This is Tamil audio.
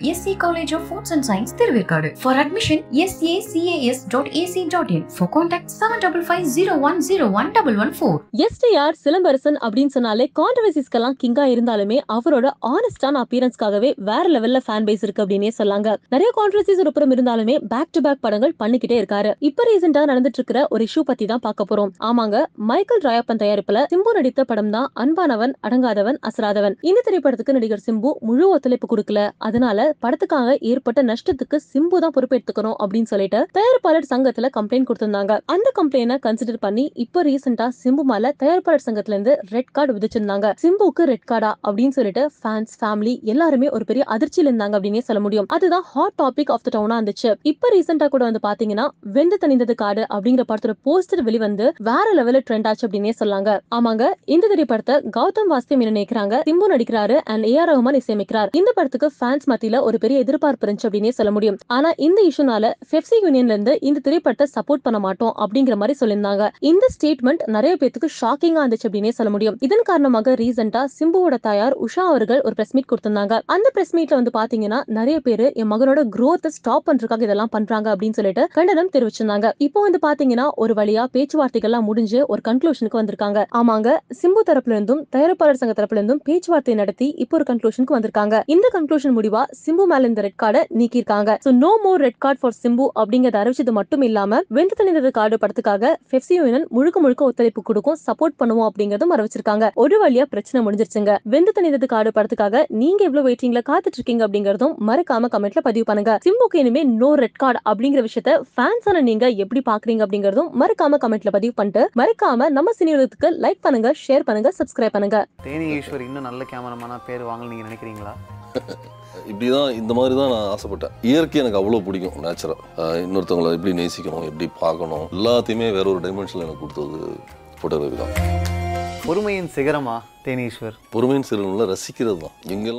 SC college of and science for admission SACAS dot AC dot of Foods and Science, Thiruvirkadu. For admission, sacas.ac.in. For contact 7550101114. STR Silambarasan அப்படின்னு சொன்னாலே கான்ட்ரவர்சிஸ்க்கெல்லாம் கிங்கா இருந்தாலுமே அவரோட ஆனஸ்டான அப்பியரன்ஸ்க்காகவே வேற லெவல்ல ஃபேன் பேஸ் இருக்கு அப்படின்னே சொல்லாங்க நிறைய கான்ட்ரவர்சிஸ் ஒரு புறம் இருந்தாலுமே பேக் டு பேக் படங்கள் பண்ணிக்கிட்டே இருக்காரு இப்ப ரீசெண்டா நடந்துட்டு இருக்கிற ஒரு இஷ்யூ பத்தி தான் பார்க்க போறோம் ஆமாங்க மைக்கேல் ராயப்பன் தயாரிப்புல சிம்பு நடித்த படம் தான் அன்பானவன் அடங்காதவன் அசராதவன் இந்த திரைப்படத்துக்கு நடிகர் சிம்பு முழு ஒத்துழைப்பு கொடுக்கல அதனால படத்துக்காக ஏற்பட்ட நஷ்டத்துக்கு சிம்பு தான் பொறுப்பேற்றுக்கணும் அப்படின்னு சொல்லிட்டு தயாரிப்பாளர் சங்கத்துல கம்ப்ளைண்ட் கொடுத்திருந்தாங்க. அந்த கம்ப்ளைண்ட கன்சிடர் பண்ணி இப்போ ரீசெண்டா சிம்பு மேல தயாரிப்பாளர் சங்கத்துல இருந்து ரெட் கார்டு விதிச்சிருந்தாங்க சிம்புக்கு ரெட் கார்டா அப்படின்னு சொல்லிட்டு ஃபேன்ஸ் ஃபேமிலி எல்லாருமே ஒரு பெரிய அதிர்ச்சியில் இருந்தாங்க அப்படின்னே சொல்ல முடியும். அதுதான் ஹாட் டாபிக் ஆஃப் த டவுனா இருந்துச்சு. இப்போ ரீசெண்டா கூட வந்து பாத்தீங்கன்னா வெந்து தணிந்தது காடு அப்படிங்கிற படத்தோட போஸ்டர் வெளிவந்து வேற லெவல்ல ட்ரெண்ட் ஆச்சு அப்படின்னே சொல்லாங்க. ஆமாங்க இந்த திரைப்படத்தை கௌதம் வாஸ்தவம் என்ன நினைக்கிறாங்க. சிம்பு நடிக்கிறாரு அண்ட் ஏ ஆர் ரஹ்மான் இசையமைக்கிறார். இந்த படத்துக்கு ஃபேன்ஸ் மத்தியில ஒரு பெரிய எதிர்பார்ப்பு இருந்துச்சு அப்படின்னே சொல்ல முடியும். ஆனா இந்த இஷ்யூனால பெப்சி யூனியன்ல இருந்து இந்த திரைப்படத்தை சப்போர்ட் பண்ண மாட்டோம் அப்படிங்கிற மாதிரி சொல்லியிருந்தாங்க. இந்த ஸ்டேட்மெண்ட் நிறைய பேத்துக்கு ஷாக்கிங்கா இருந்துச்சு அப்படின்னே சொல்ல முடியும். இதன் காரணமாக ரீசெண்டா சிம்புவோட தாயார் உஷா அவர்கள் ஒரு பிரஸ் மீட் கொடுத்திருந்தாங்க. அந்த பிரஸ் மீட்ல வந்து பாத்தீங்கன்னா நிறைய பேரு என் மகனோட growth ஸ்டாப் பண்றதுக்காக இதெல்லாம் பண்றாங்க அப்படின்னு சொல்லிட்டு கண்டனம் தெரிவிச்சிருந்தாங்க. இப்போ வந்து பாத்தீங்கன்னா ஒரு வழியா பேச்சுவார்த்தைகள்லாம் முடிஞ்சு ஒரு கன்க்ளூஷனுக்கு வந்திருக்காங்க. ஆமாங்க சிம்பு தரப்புல இருந்தும் தயாரிப்பாளர் சங்க தரப்புல இருந்தும் பேச்சுவார்த்தை நடத்தி இப்போ ஒரு கன்க்ளூஷனுக்கு வந்திருக்காங்க. இந்த கன்க்ளூஷன் முடிவா சிம்பு மேல இந்த ரெட் கார்டை நீக்கியிருக்காங்க. So no more red card for Simbu அப்படிங்கறத அறிவிச்சது மட்டும் இல்லாம வெந்து தணிந்தது கார்டு படத்துக்காக பெப்சி யூனியன் முழுக்க முழுக்க ஒத்துழைப்பு கொடுக்கும் சப்போர்ட் பண்ணுவோம் அப்படிங்கறதும் அறிவிச்சிருக்காங்க. ஒரு வழியா பிரச்சனை முடிஞ்சிருச்சுங்க. வெந்து தணிந்தது கார்டு படத்துக்காக நீங்க எவ்வளவு வெயிட்டிங்ல காத்துட்டு இருக்கீங்க அப்படிங்கறதும் மறக்காம கமெண்ட்ல பதிவு பண்ணுங்க. சிம்புக்கு இனிமே நோ ரெட் கார்டு அப்படிங்கிற விஷயத்த ஃபேன்ஸான நீங்க எப்படி பாக்குறீங்க அப்படிங்கறதும் மறக்காம கமெண்ட்ல பதிவு பண்ணிட்டு மறக்காம நம்ம சினியுலகத்துக்கு லைக் பண்ணுங்க ஷேர் பண்ணுங்க சப்ஸ்கிரைப் பண்ணுங்க. தேனி ஈஸ்வர் இன்னும் நல்ல கேமராமேனா பேர் வாங்கல நீங்க நினைக்கிறீங்களா? இப்படி தான் இந்த மாதிரி தான் நான் ஆசைப்பட்டேன். இயற்கை எனக்கு அவ்வளோ பிடிக்கும் நேச்சுரல் இன்னொருத்தவங்களை எப்படி நேசிக்கணும் எப்படி பார்க்கணும் எல்லாத்தையுமே வேற ஒரு டைமென்ஷனில் எனக்கு கொடுத்தது ஃபோட்டோகிராஃபி தான். பொறுமையின் சிகரமா தேனி ஈஸ்வர் பொறுமையின் சிறுவனில் ரசிக்கிறது தான் எங்கெல்லாம்